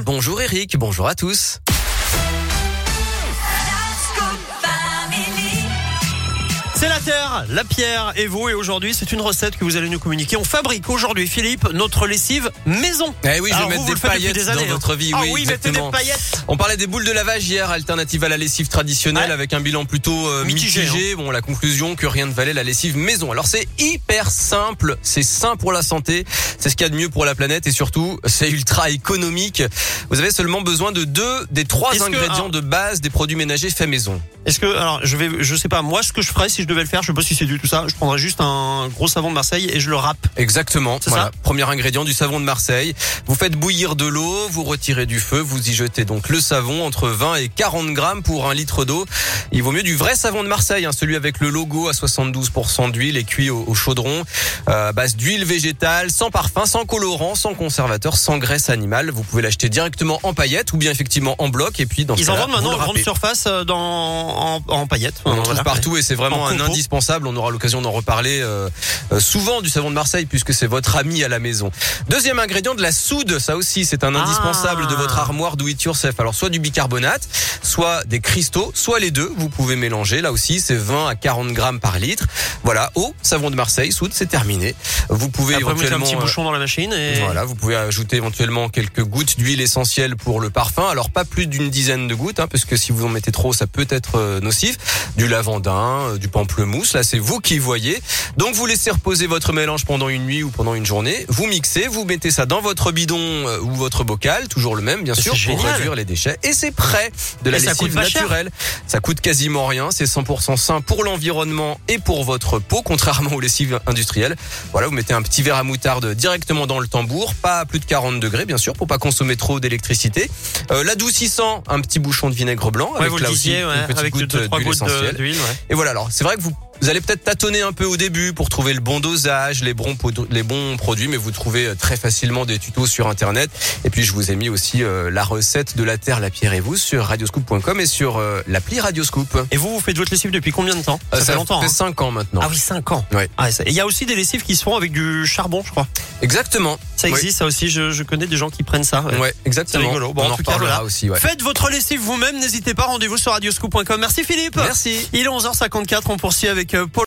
Bonjour Eric, bonjour à tous. C'est la terre, la pierre et vous. Et aujourd'hui, c'est une recette que vous allez nous communiquer. On fabrique aujourd'hui, Philippe, notre lessive maison. Eh oui, je vais mettre vous des paillettes des dans années, hein. votre vie. Ah oui, oui, mettez exactement. des paillettes. On parlait des boules de lavage hier, alternative à la lessive traditionnelle, Ouais. avec un bilan plutôt euh, Mitigé, hein. Bon, la conclusion que rien ne valait la lessive maison. Alors c'est hyper simple, c'est sain pour la santé, c'est ce qu'il y a de mieux pour la planète et surtout c'est ultra économique. Vous avez seulement besoin de deux des trois que, ingrédients alors- de base des produits ménagers faits maison. Est-ce que, alors, je vais, je sais pas, moi, ce que je ferais si je devais le faire, je si c'est du tout ça, je prendrais juste un gros savon de Marseille et je le râpe. Exactement. Voilà. ça Premier ingrédient du savon de Marseille. Vous faites bouillir de l'eau, vous retirez du feu, vous y jetez donc le savon entre 20 et 40 grammes pour un litre d'eau. Il vaut mieux du vrai savon de Marseille, hein, celui avec le logo à 72% d'huile et cuit au, au chaudron, euh, base d'huile végétale, sans parfum, sans colorant, sans conservateur, sans graisse animale. Vous pouvez l'acheter directement en paillettes ou bien effectivement en bloc et puis dans Ils en vendent maintenant en grande surface euh, dans, en, en paillettes. On en Voilà. trouve partout et c'est vraiment En un compo. Indispensable. On aura l'occasion d'en reparler euh, euh, souvent du savon de Marseille puisque c'est votre ami à la maison. Deuxième ingrédient de la soude, ça aussi c'est un Ah. indispensable de votre armoire do it yourself. Alors soit du bicarbonate, soit des cristaux, soit les deux. Vous pouvez mélanger. Là aussi c'est 20 à 40 grammes par litre. Voilà, eau, savon de Marseille, soude, c'est terminé. Vous pouvez Après, vous mettez un éventuellement petit euh, bouchon dans la machine et. voilà, vous pouvez ajouter éventuellement quelques gouttes d'huile essentielle pour le parfum. Alors pas plus d'une dizaine de gouttes, hein, parce que si vous en mettez trop, ça peut être nocif. Du lavandin, du pamplemousse, là c'est vous qui voyez. Donc vous laissez reposer votre mélange pendant une nuit ou pendant une journée. Vous mixez, vous mettez ça dans votre bidon euh, ou votre bocal, toujours le même bien sûr, pour génial. réduire les déchets. Et c'est prêt de la Et lessive cher. naturelle. Ça coûte quasiment rien. C'est 100% sain pour l'environnement et pour votre peau, contrairement aux lessives industrielles. Voilà, vous mettez un petit verre à moutarde directement dans le tambour, pas à plus de 40 degrés bien sûr, pour pas consommer trop d'électricité. Euh, L'adoucissant, un petit bouchon de vinaigre blanc Ouais, avec vous là disiez, aussi ouais, une petite avec goutte d'huile ouais. Et voilà, alors c'est vrai que vous vous allez peut-être tâtonner un peu au début pour trouver le bon dosage, les bons, pod- les bons produits, mais vous trouvez euh, très facilement des tutos sur Internet. Et puis je vous ai mis aussi euh, la recette de la terre, la pierre et vous sur radioscoop.com et sur euh, l'appli Radioscoop. Et vous, vous faites votre lessive depuis combien de temps? Euh, Ça fait longtemps. fait hein. 5 ans maintenant. Ah oui, 5 ans. Ouais. Ah, ça- et il y a aussi des lessives qui se font avec du charbon, je crois. Exactement. Ça Oui. existe, ça aussi. Je, je connais des gens qui prennent ça. ouais. Ouais, exactement. C'est rigolo. Bon, On en en tout cas, voilà. aussi. Ouais. Faites votre lessive vous-même, n'hésitez pas, rendez-vous sur radioscoop.com. Merci Philippe. Merci. Il est 11h54, on poursuit avec euh, Paul.